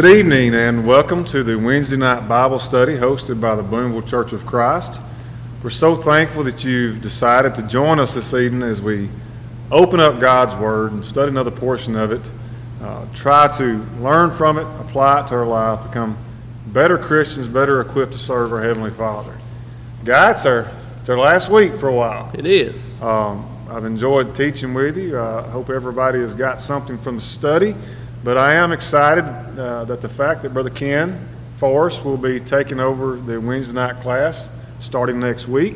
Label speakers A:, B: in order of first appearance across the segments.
A: Good evening and welcome to the Wednesday night Bible study hosted by the Boonville Church of Christ. We're so thankful that you've decided to join us this evening as we open up Guy's Word and study another portion of it. Uh, try to learn from it, apply it to our life, become better Christians, better equipped to serve our Heavenly Father. God, it's our, it's our last week for a while.
B: It is.
A: Um, I've enjoyed teaching with you. I hope everybody has got something from the study. But I am excited uh, that the fact that Brother Ken Forrest will be taking over the Wednesday night class starting next week.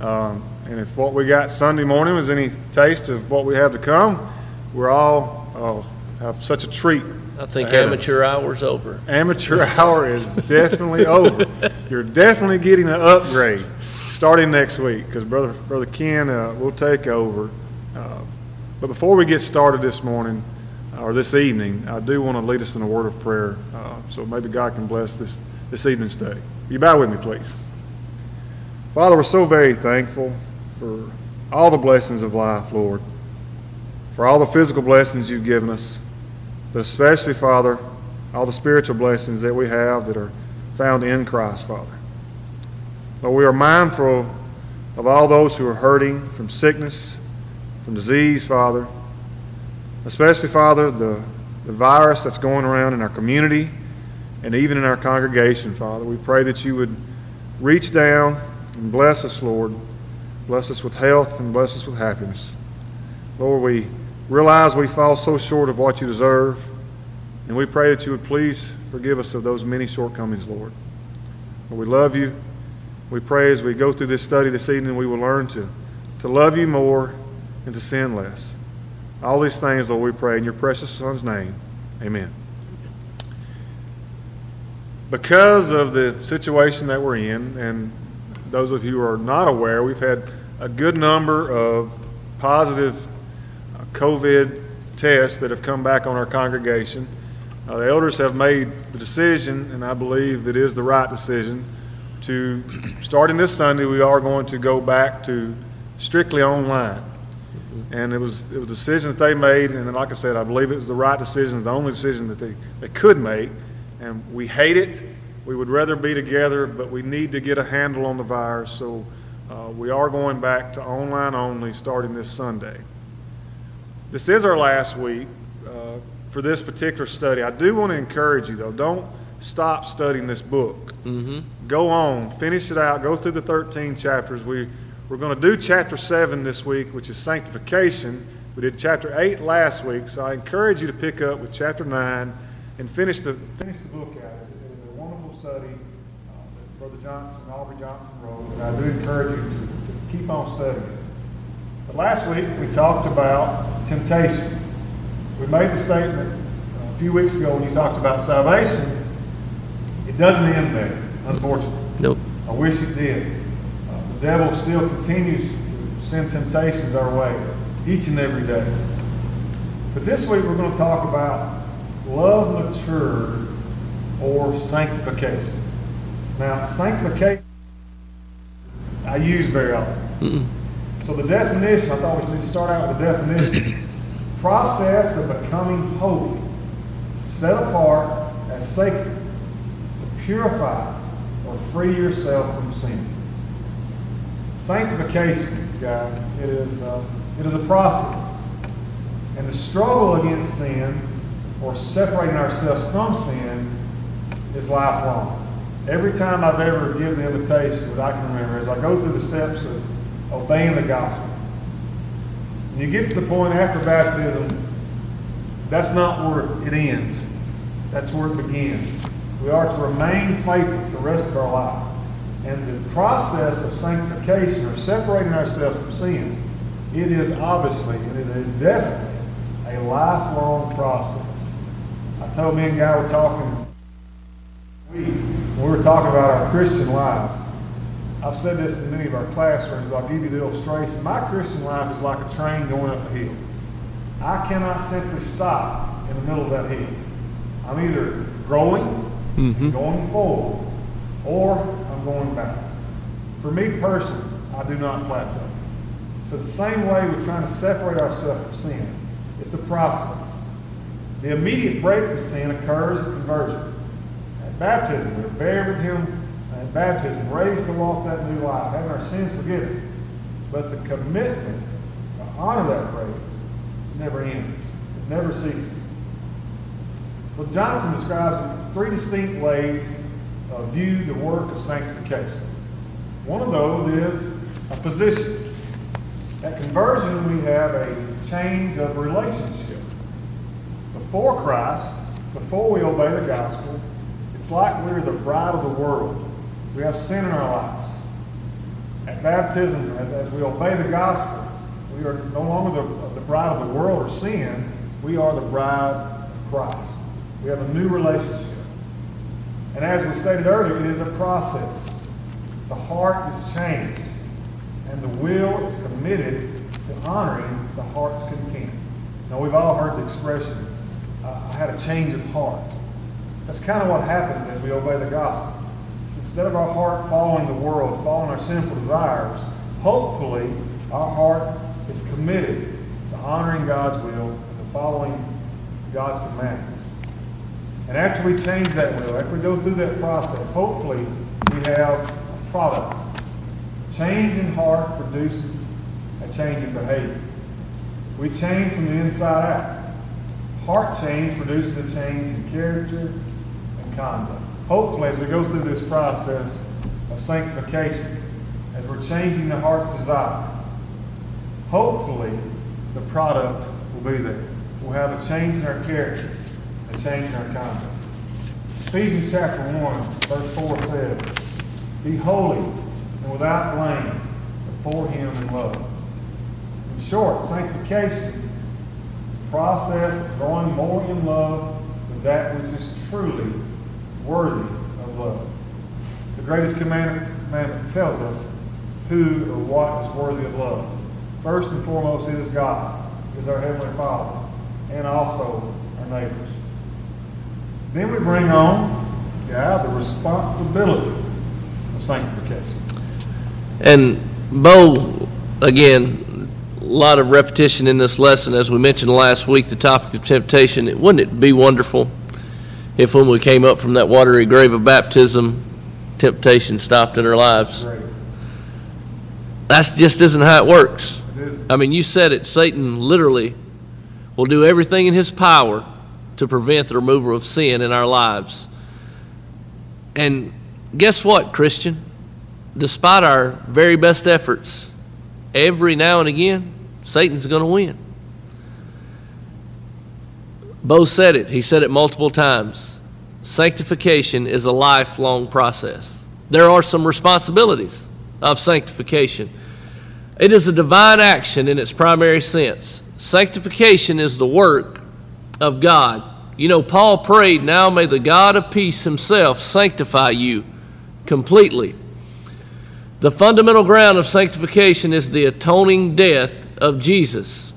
A: Um, and if what we got Sunday morning was any taste of what we have to come, we're all uh, have such a treat.
B: I think amateur hour's over.
A: Amateur hour is definitely over. You're definitely getting an upgrade starting next week because Brother, Brother Ken uh, will take over. Uh, but before we get started this morning, or this evening, I do want to lead us in a word of prayer. Uh, so maybe God can bless this, this evening's study. Will you bow with me, please? Father, we're so very thankful for all the blessings of life, Lord, for all the physical blessings you've given us, but especially, Father, all the spiritual blessings that we have that are found in Christ, Father. Lord, we are mindful of all those who are hurting from sickness, from disease, Father especially, Father, the, the virus that's going around in our community and even in our congregation, Father. We pray that you would reach down and bless us, Lord. Bless us with health and bless us with happiness. Lord, we realize we fall so short of what you deserve, and we pray that you would please forgive us of those many shortcomings, Lord. Lord we love you. We pray as we go through this study this evening, we will learn to, to love you more and to sin less. All these things, Lord, we pray in your precious Son's name. Amen. Because of the situation that we're in, and those of you who are not aware, we've had a good number of positive uh, COVID tests that have come back on our congregation. Uh, the elders have made the decision, and I believe it is the right decision, to starting this Sunday, we are going to go back to strictly online. And it was, it was a decision that they made, and like I said, I believe it was the right decision, the only decision that they, they could make. And we hate it. We would rather be together, but we need to get a handle on the virus. So uh, we are going back to online only starting this Sunday. This is our last week uh, for this particular study. I do want to encourage you, though, don't stop studying this book.
B: Mm-hmm.
A: Go on, finish it out, go through the 13 chapters. We we're going to do chapter 7 this week, which is sanctification. We did chapter 8 last week, so I encourage you to pick up with chapter 9 and finish the, finish the book out. It's a, a wonderful study uh, that Brother Johnson, Aubrey Johnson wrote, and I do encourage you to, to keep on studying. But last week we talked about temptation. We made the statement uh, a few weeks ago when you talked about salvation. It doesn't end there, unfortunately.
B: Nope.
A: I wish it did devil still continues to send temptations our way each and every day. But this week we're going to talk about love matured or sanctification. Now, sanctification I use very often. Mm-mm. So the definition, I thought we to start out with the definition. Process of becoming holy, set apart as sacred, to purify or free yourself from sin. Sanctification, Guy, it is, uh, is a process. And the struggle against sin or separating ourselves from sin is lifelong. Every time I've ever given the invitation that I can remember, as I go through the steps of obeying the gospel, and you get to the point after baptism, that's not where it ends. That's where it begins. We are to remain faithful for the rest of our life. And the process of sanctification or separating ourselves from sin, it is obviously, and it is definitely a lifelong process. I told me and Guy were talking, we, we were talking about our Christian lives. I've said this in many of our classrooms, but I'll give you the illustration. My Christian life is like a train going up a hill. I cannot simply stop in the middle of that hill. I'm either growing, mm-hmm. going forward, or going back. For me personally, I do not plateau. So the same way we're trying to separate ourselves from sin, it's a process. The immediate break with sin occurs at conversion. At baptism, we're buried with Him at baptism, raised to walk that new life, having our sins forgiven. But the commitment to honor that break never ends. It never ceases. Well, Johnson describes it as three distinct ways of view the work of sanctification. One of those is a position. At conversion, we have a change of relationship. Before Christ, before we obey the gospel, it's like we're the bride of the world. We have sin in our lives. At baptism, as, as we obey the gospel, we are no longer the, the bride of the world or sin. We are the bride of Christ. We have a new relationship. And as we stated earlier, it is a process. The heart is changed, and the will is committed to honoring the heart's content. Now, we've all heard the expression, I had a change of heart. That's kind of what happens as we obey the gospel. So instead of our heart following the world, following our sinful desires, hopefully our heart is committed to honoring God's will and to following God's commandments. And after we change that will, after we go through that process, hopefully we have a product. Change in heart produces a change in behavior. We change from the inside out. Heart change produces a change in character and conduct. Hopefully, as we go through this process of sanctification, as we're changing the heart's desire, hopefully the product will be there. We'll have a change in our character and change our conduct. Ephesians chapter 1, verse 4 says, Be holy and without blame before him in love. In short, sanctification is the process of growing more in love with that which is truly worthy of love. The greatest commandment, commandment tells us who or what is worthy of love. First and foremost, it is God, is our Heavenly Father, and also our neighbors. Then we bring on, yeah, the responsibility of sanctification.
B: And Bo, again, a lot of repetition in this lesson. As we mentioned last week, the topic of temptation. Wouldn't it be wonderful if when we came up from that watery grave of baptism, temptation stopped in our lives?
A: Great.
B: That just isn't how it works.
A: It.
B: I mean, you said it. Satan literally will do everything in his power to prevent the removal of sin in our lives. And guess what, Christian? Despite our very best efforts, every now and again, Satan's going to win. Bo said it. He said it multiple times. Sanctification is a lifelong process. There are some responsibilities of sanctification. It is a divine action in its primary sense. Sanctification is the work of God. You know, Paul prayed, Now may the God of peace himself sanctify you completely. The fundamental ground of sanctification is the atoning death of Jesus.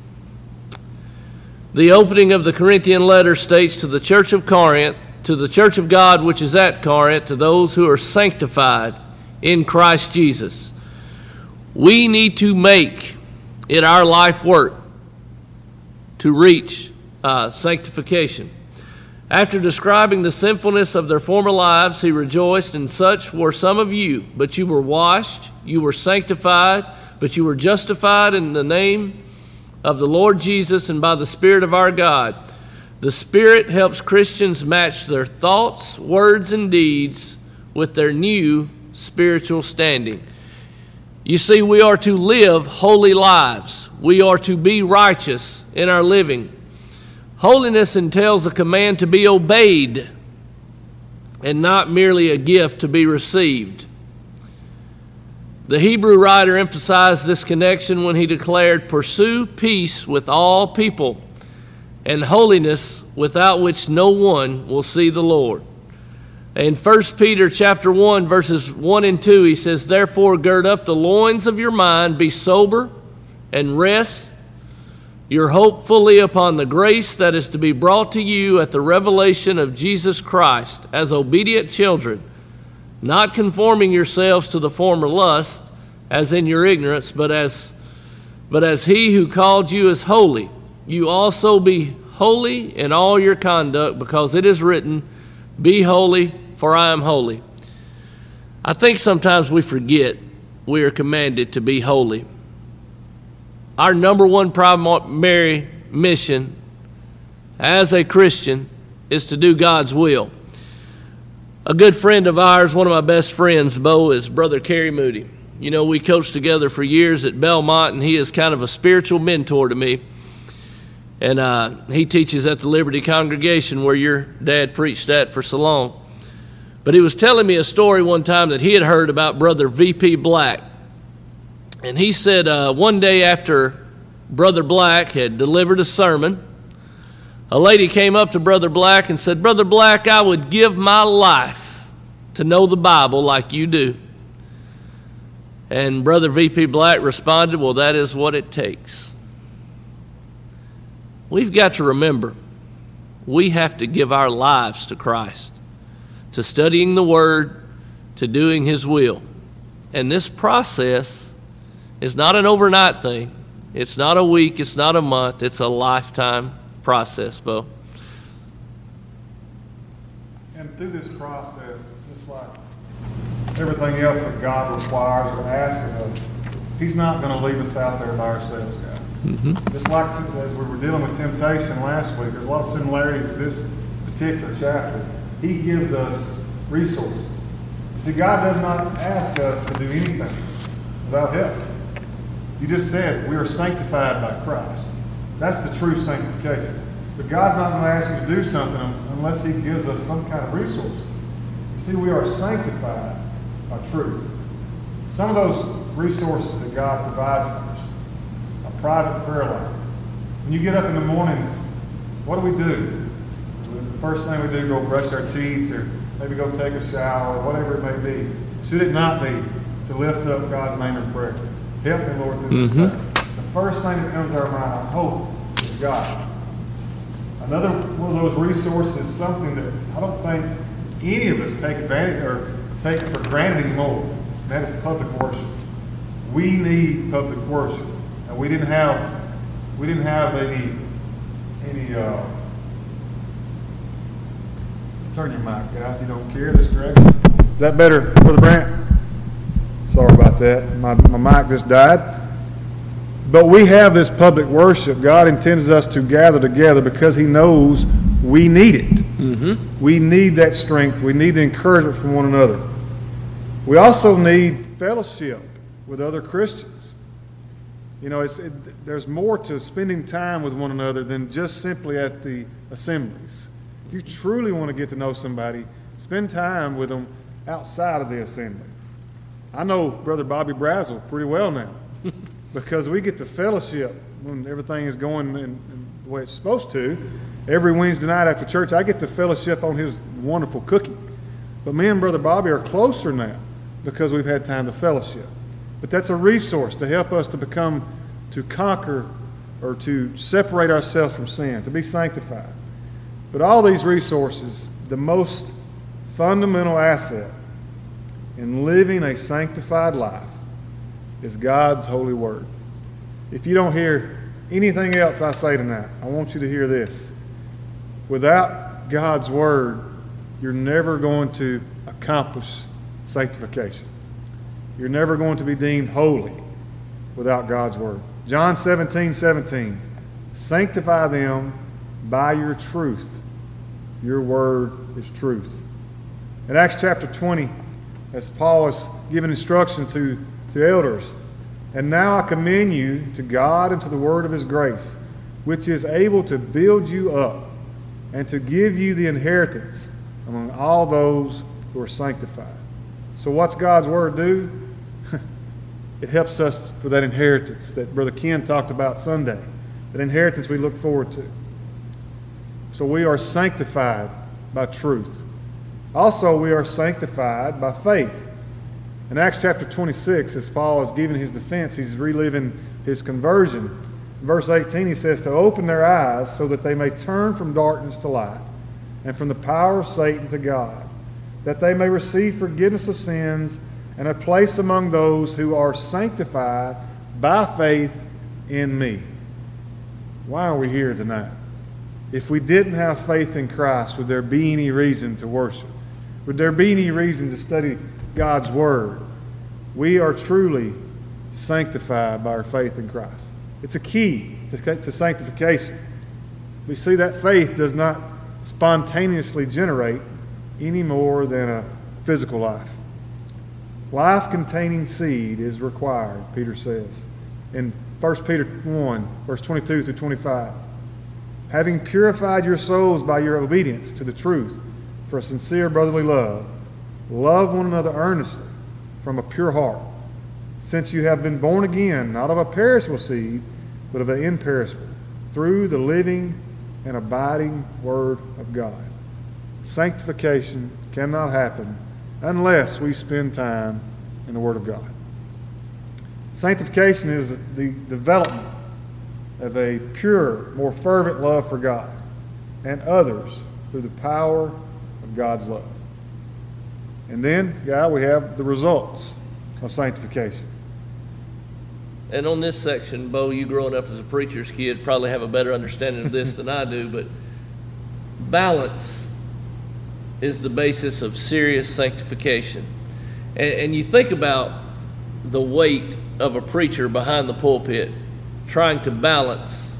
B: The opening of the Corinthian letter states to the church of Corinth, to the church of God which is at Corinth, to those who are sanctified in Christ Jesus. We need to make it our life work to reach uh, sanctification. After describing the sinfulness of their former lives, he rejoiced, and such were some of you. But you were washed, you were sanctified, but you were justified in the name of the Lord Jesus and by the Spirit of our God. The Spirit helps Christians match their thoughts, words, and deeds with their new spiritual standing. You see, we are to live holy lives. We are to be righteous in our living. Holiness entails a command to be obeyed and not merely a gift to be received. The Hebrew writer emphasized this connection when he declared, Pursue peace with all people and holiness without which no one will see the Lord. In 1 Peter chapter 1 verses 1 and 2 he says therefore gird up the loins of your mind be sober and rest your hope fully upon the grace that is to be brought to you at the revelation of Jesus Christ as obedient children not conforming yourselves to the former lust as in your ignorance but as but as he who called you is holy you also be holy in all your conduct, because it is written, Be holy, for I am holy. I think sometimes we forget we are commanded to be holy. Our number one primary mission as a Christian is to do God's will. A good friend of ours, one of my best friends, Bo, is Brother Kerry Moody. You know, we coached together for years at Belmont, and he is kind of a spiritual mentor to me. And uh, he teaches at the Liberty congregation where your dad preached at for so long. But he was telling me a story one time that he had heard about Brother V.P. Black. And he said uh, one day after Brother Black had delivered a sermon, a lady came up to Brother Black and said, Brother Black, I would give my life to know the Bible like you do. And Brother V.P. Black responded, Well, that is what it takes. We've got to remember we have to give our lives to Christ, to studying the Word, to doing His will. And this process is not an overnight thing, it's not a week, it's not a month, it's a lifetime process, Bo.
A: And through this process, just like everything else that God requires or asking us, He's not going to leave us out there by ourselves, guys. Mm-hmm. Just like as we were dealing with temptation last week, there's a lot of similarities with this particular chapter. He gives us resources. See, God does not ask us to do anything without help. You just said we are sanctified by Christ. That's the true sanctification. But God's not going to ask you to do something unless He gives us some kind of resources. You see, we are sanctified by truth. Some of those resources that God provides for us, a private prayer life. When you get up in the mornings, what do we do? The first thing we do, go brush our teeth or maybe go take a shower, or whatever it may be. Should it not be to lift up God's name in prayer? Help me, Lord, through this day. The first thing that comes to our mind, I hope, is God. Another one of those resources is something that I don't think any of us take advantage or take for granted anymore. And that is public worship. We need public worship. And we didn't have we didn't have any any uh, turn your mic out. You don't care this direction. Is that better, Brother Brant? Sorry about that. My, my mic just died. But we have this public worship. God intends us to gather together because He knows we need it. Mm-hmm. We need that strength. We need the encouragement from one another. We also need fellowship with other Christians. You know, it, there's more to spending time with one another than just simply at the assemblies. If you truly want to get to know somebody, spend time with them outside of the assembly. I know Brother Bobby Brazel pretty well now because we get the fellowship when everything is going in, in, the way it's supposed to. Every Wednesday night after church, I get the fellowship on his wonderful cooking. But me and Brother Bobby are closer now because we've had time to fellowship. But that's a resource to help us to become, to conquer, or to separate ourselves from sin, to be sanctified. But all these resources, the most fundamental asset in living a sanctified life is God's holy word. If you don't hear anything else I say tonight, I want you to hear this. Without God's word, you're never going to accomplish sanctification. You're never going to be deemed holy without God's word. John 17, 17. Sanctify them by your truth. Your word is truth. In Acts chapter 20, as Paul is giving instruction to, to elders. And now I commend you to God and to the word of his grace, which is able to build you up and to give you the inheritance among all those who are sanctified. So, what's God's word do? it helps us for that inheritance that Brother Ken talked about Sunday, that inheritance we look forward to. So, we are sanctified by truth. Also, we are sanctified by faith. In Acts chapter 26, as Paul is giving his defense, he's reliving his conversion. Verse 18, he says, To open their eyes so that they may turn from darkness to light and from the power of Satan to God, that they may receive forgiveness of sins and a place among those who are sanctified by faith in me. Why are we here tonight? If we didn't have faith in Christ, would there be any reason to worship? Would there be any reason to study God's Word? We are truly sanctified by our faith in Christ. It's a key to, to sanctification. We see that faith does not spontaneously generate any more than a physical life. Life containing seed is required, Peter says in 1 Peter 1, verse 22 through 25. Having purified your souls by your obedience to the truth for a sincere brotherly love, love one another earnestly from a pure heart, since you have been born again, not of a perishable seed, but of an imperishable, through the living and abiding Word of God. Sanctification cannot happen unless we spend time in the Word of God. Sanctification is the development of a pure, more fervent love for God and others through the power of God's love. And then, God, we have the results of sanctification.
B: And on this section, Bo, you growing up as a preacher's kid probably have a better understanding of this than I do, but balance is the basis of serious sanctification. And, and you think about the weight of a preacher behind the pulpit trying to balance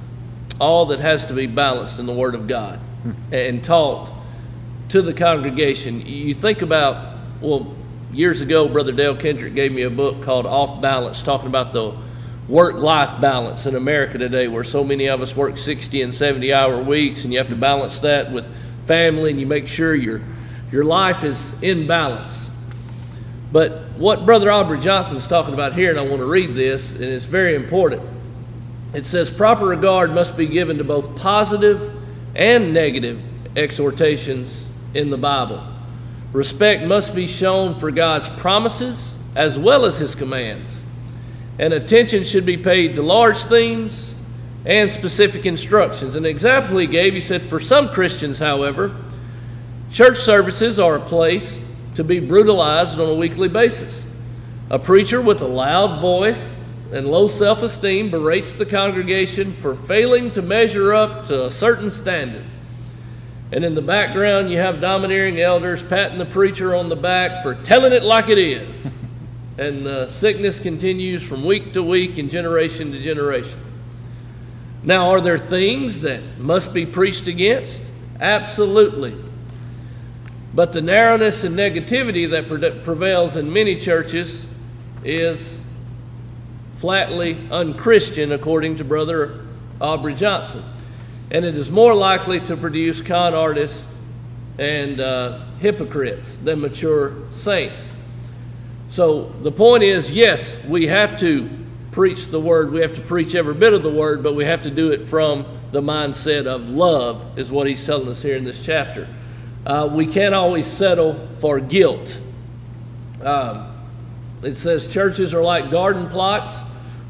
B: all that has to be balanced in the Word of God hmm. and taught to the congregation. You think about, well, years ago, Brother Dale Kendrick gave me a book called Off Balance, talking about the work life balance in America today, where so many of us work 60 and 70 hour weeks, and you have to balance that with family, and you make sure your, your life is in balance. But what Brother Aubrey Johnson is talking about here, and I want to read this, and it's very important. It says, Proper regard must be given to both positive and negative exhortations in the Bible. Respect must be shown for God's promises as well as His commands. And attention should be paid to large themes and specific instructions. An example he gave, he said, For some Christians, however, church services are a place to be brutalized on a weekly basis. A preacher with a loud voice and low self esteem berates the congregation for failing to measure up to a certain standard. And in the background, you have domineering elders patting the preacher on the back for telling it like it is. and the sickness continues from week to week and generation to generation. Now, are there things that must be preached against? Absolutely. But the narrowness and negativity that prevails in many churches is flatly unchristian, according to Brother Aubrey Johnson. And it is more likely to produce con artists and uh, hypocrites than mature saints. So the point is yes, we have to preach the word, we have to preach every bit of the word, but we have to do it from the mindset of love, is what he's telling us here in this chapter. Uh, we can't always settle for guilt. Um, it says churches are like garden plots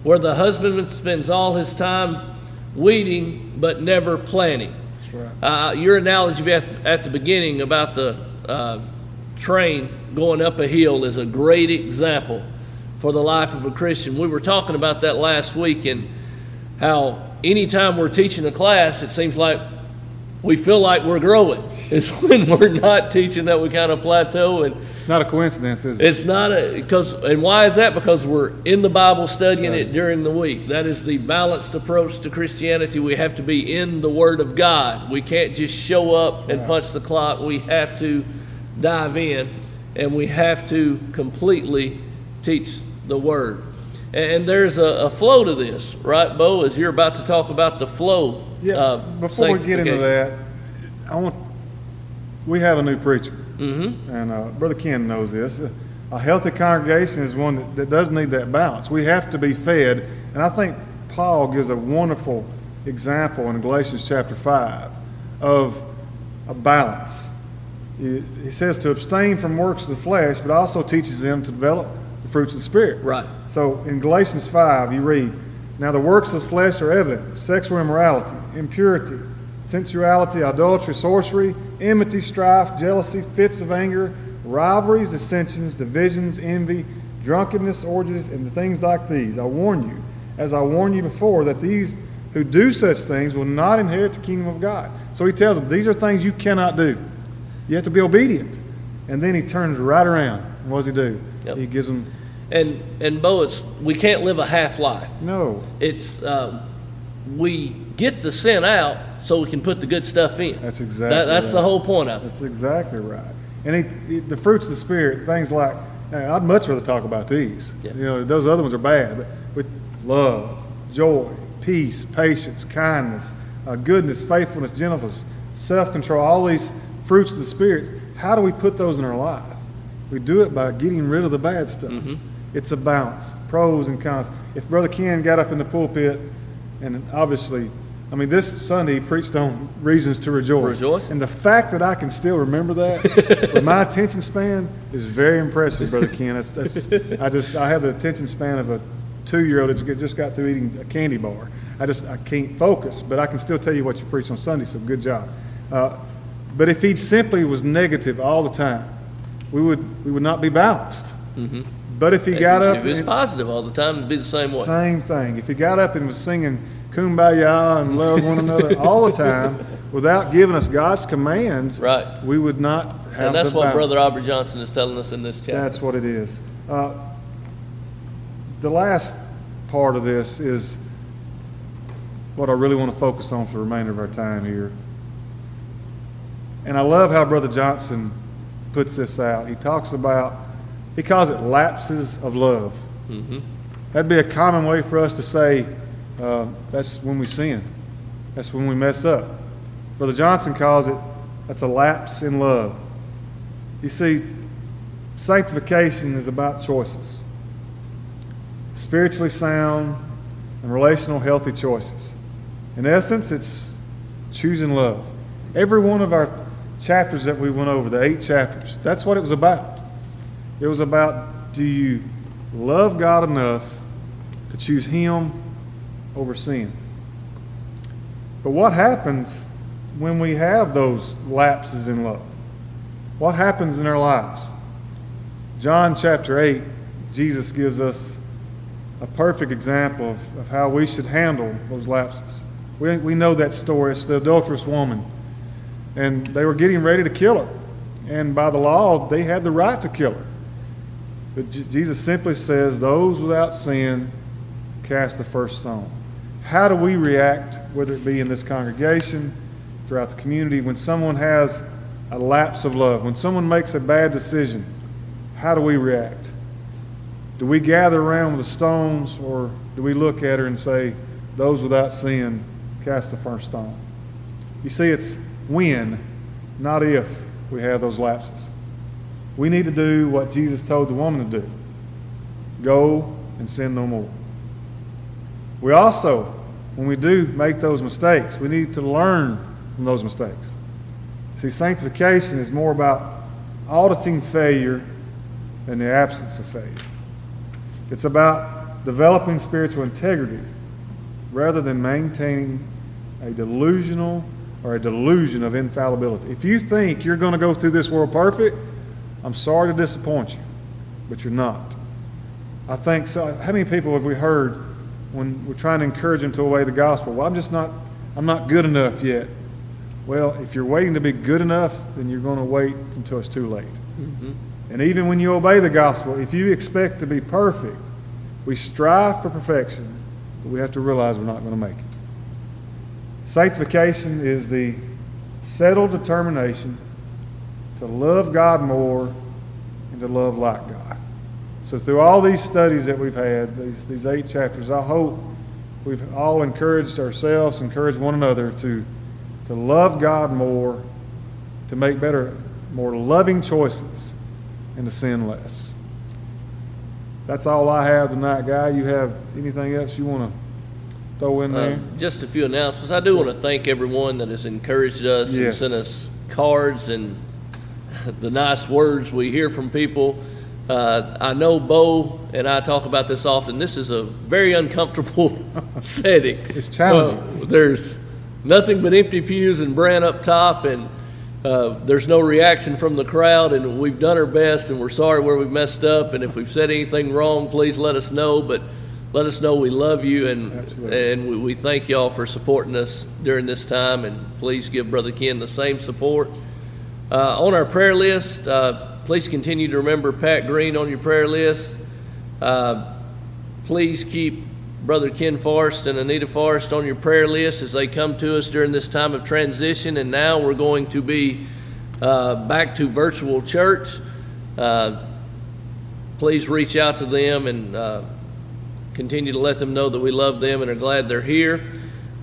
B: where the husbandman spends all his time weeding but never planting. Right. Uh, your analogy at, at, the beginning about the uh, train going up a hill is a great example for the life of a Christian. We were talking about that last week and how anytime we're teaching a class, it seems like we feel like we're growing. It's when we're not teaching that we kind of plateau and
A: it's not a coincidence, is it?
B: It's not a because and why is that? Because we're in the Bible studying right. it during the week. That is the balanced approach to Christianity. We have to be in the Word of God. We can't just show up and punch the clock. We have to dive in and we have to completely teach the Word. And there's a, a flow to this, right, Bo? As you're about to talk about the flow
A: yeah, uh, before we get into that, I want we have a new preacher,
B: mm-hmm.
A: and uh, Brother Ken knows this. A healthy congregation is one that, that does need that balance. We have to be fed, and I think Paul gives a wonderful example in Galatians chapter five of a balance. He, he says to abstain from works of the flesh, but also teaches them to develop the fruits of the spirit.
B: Right.
A: So in Galatians five, you read now the works of the flesh are evident sexual immorality, impurity, sensuality, adultery, sorcery, enmity, strife, jealousy, fits of anger, rivalries, dissensions, divisions, envy, drunkenness, orgies, and things like these. I warn you, as I warned you before, that these who do such things will not inherit the kingdom of God. So he tells them, these are things you cannot do. You have to be obedient. And then he turns right around. What does he do?
B: Yep.
A: He gives them,
B: And and Bo, it's we can't live a half life.
A: no,
B: It's um, we get the sin out so we can put the good stuff in.
A: That's exactly
B: That, that's the whole point of it.
A: That's exactly right. And he, he, the fruits of the spirit, things like, I'd much rather talk about these.
B: Yeah.
A: You know, those other ones are bad, but with love, joy, peace, patience, kindness, uh, goodness, faithfulness, gentleness, self-control, all these fruits of the spirit. How do we put those in our life? We do it by getting rid of the bad stuff.
B: Mm-hmm.
A: It's a balance, pros and cons. If Brother Ken got up in the pulpit, and obviously, I mean, this Sunday he preached on reasons to rejoice.
B: Rejoice.
A: And the fact that I can still remember that with my attention span is very impressive, Brother Ken. That's, that's, I just I have the attention span of a two-year-old that just got through eating a candy bar. I just I can't focus, but I can still tell you what you preached on Sunday. So good job. Uh, but if he simply was negative all the time, we would we would not be balanced. But if he got up,
B: if it's
A: and-
B: positive all the time, it'd be the same way.
A: same thing. If he got up and was singing "Kumbaya" and "Love one another all the time, without giving us God's commands,
B: Right.
A: we would not have.
B: And that's
A: the
B: what
A: balance.
B: Brother Aubrey Johnson is telling us in this chapter.
A: That's what it is. Uh, the last part of this is what I really want to focus on for the remainder of our time here. And I love how Brother Johnson puts this out. He talks about, he calls it lapses of love.
B: Mhm.
A: That'd be a common way for us to say uh, that's when we sin. That's when we mess up. Brother Johnson calls it that's a lapse in love. You see, sanctification is about choices spiritually sound and relational healthy choices. In essence, it's choosing love. Every one of our chapters that we went over, the eight chapters, that's what it was about. It was about do you love God enough to choose Him over sin? But what happens when we have those lapses in love? What happens in our lives? John chapter 8, Jesus gives us a perfect example of, of how we should handle those lapses. We, we know that story. It's the adulterous woman. And they were getting ready to kill her. And by the law, they had the right to kill her. But Jesus simply says, Those without sin cast the first stone. How do we react, whether it be in this congregation, throughout the community, when someone has a lapse of love, when someone makes a bad decision? How do we react? Do we gather around with the stones, or do we look at her and say, Those without sin cast the first stone? You see, it's when, not if, we have those lapses. We need to do what Jesus told the woman to do go and sin no more. We also, when we do make those mistakes, we need to learn from those mistakes. See, sanctification is more about auditing failure than the absence of failure. It's about developing spiritual integrity rather than maintaining a delusional or a delusion of infallibility. If you think you're going to go through this world perfect, I'm sorry to disappoint you, but you're not. I think so. How many people have we heard when we're trying to encourage them to obey the gospel? Well, I'm just not, I'm not good enough yet. Well, if you're waiting to be good enough, then you're going to wait until it's too late. Mm-hmm. And even when you obey the gospel, if you expect to be perfect, we strive for perfection, but we have to realize we're not going to make it. Sanctification is the settled determination to love God more and to love like God. So, through all these studies that we've had, these, these eight chapters, I hope we've all encouraged ourselves, encouraged one another to, to love God more, to make better, more loving choices, and to sin less. That's all I have tonight, Guy. You have anything else you want to throw in there?
B: Um, just a few announcements. I do want to thank everyone that has encouraged us
A: Yes.
B: and sent us cards and the nice words we hear from people. Uh, I know Bo and I talk about this often. This is a very uncomfortable setting.
A: It's challenging.
B: Uh, there's nothing but empty pews and Brant up top, and uh, there's no reaction from the crowd. And we've done our best, and we're sorry where we've messed up. And if we've said anything wrong, please let us know. But let us know we love you and
A: Absolutely.
B: and we, we thank y'all for supporting us during this time. And please give Brother Ken the same support. Uh, on our prayer list, uh, please continue to remember Pat Green on your prayer list. Uh, please keep Brother Ken Forrest and Anita Forrest on your prayer list as they come to us during this time of transition. And now we're going to be uh, back to virtual church. Uh, please reach out to them and uh, continue to let them know that we love them and are glad they're here.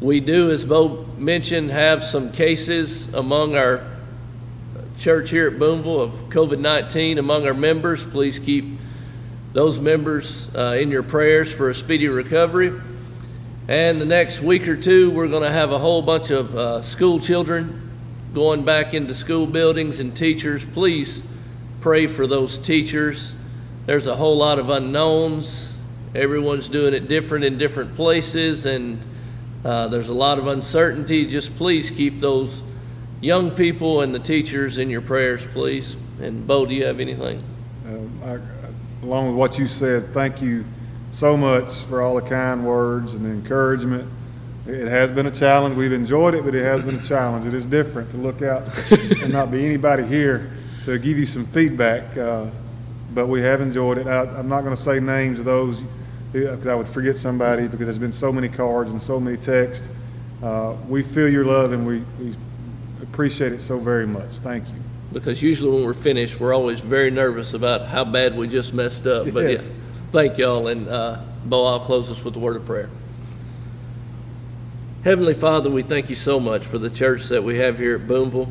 B: We do, as Bo mentioned, have some cases among our church here at Boonville of COVID 19 among our members. Please keep those members uh, in your prayers for a speedy recovery. And the next week or two, we're going to have a whole bunch of uh, school children going back into school buildings and teachers. Please pray for those teachers. There's a whole lot of unknowns. Everyone's doing it different in different places, and uh, there's a lot of uncertainty. Just please keep those young people and the teachers in your prayers, please. And Bo, do you have anything?
A: Um, I- Along with what you said, thank you so much for all the kind words and the encouragement. It has been a challenge. We've enjoyed it, but it has been a challenge. It is different to look out and not be anybody here to give you some feedback. uh, But we have enjoyed it. I- I'm not going to say names of those because I would forget somebody because there's been so many cards and so many texts. Uh, We feel your love and we we appreciate it so very much. Thank you.
B: Because usually when we're finished, we're always very nervous about how bad we just messed up. But yeah,
A: Yes.
B: thank y'all. And uh, Bo, I'll close us with a word of prayer. Heavenly Father, we thank you so much for the church that we have here at Boonville.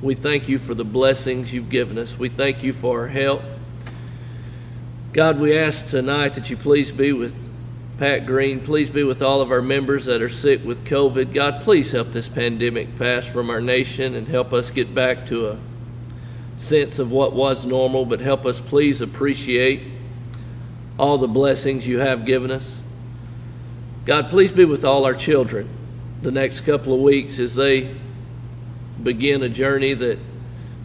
B: We thank you for the blessings you've given us. We thank you for our health. God, we ask tonight that you please be with Pat Green. Please be with all of our members that are sick with COVID. God, please help this pandemic pass from our nation and help us get back to a sense of what was normal, but help us please appreciate all the blessings you have given us. God, please be with all our children the next couple of weeks as they begin a journey that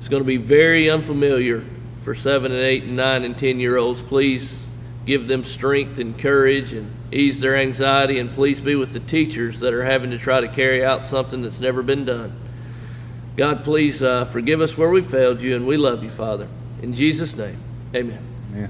B: is going to be very unfamiliar for seven and eight and nine and ten year olds. Please give them strength and courage and ease their anxiety, and please be with the teachers that are having to try to carry out something that's never been done. God, please uh, forgive us where we failed you, and we love you, Father. In Jesus' name, amen.
A: Yeah.